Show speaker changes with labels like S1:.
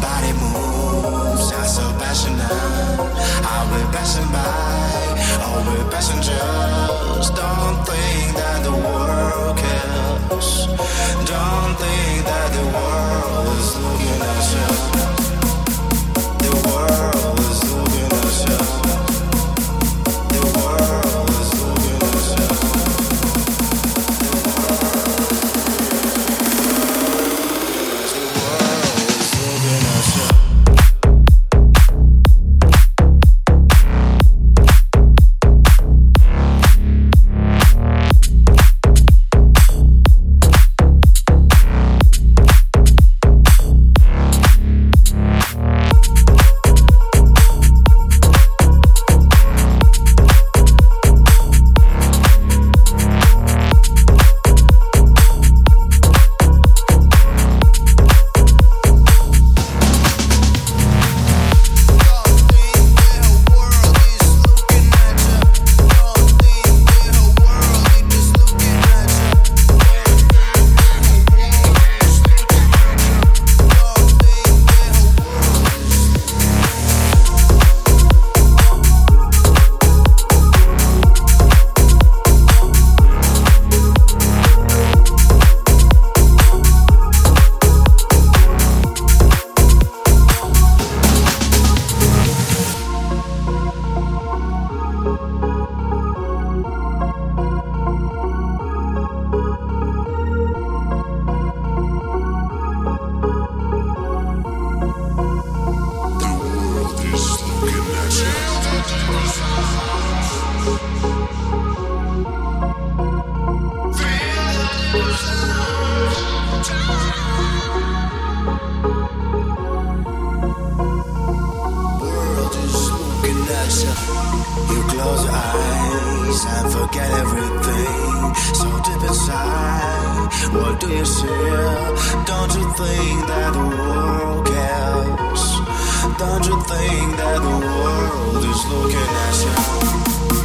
S1: body moves, are so passionate. Are we passing by? Are we passengers? Don't think You close your eyes and forget everything. So deep inside, what do you see? Don't you think that the world cares? Don't you think that the world is looking at you?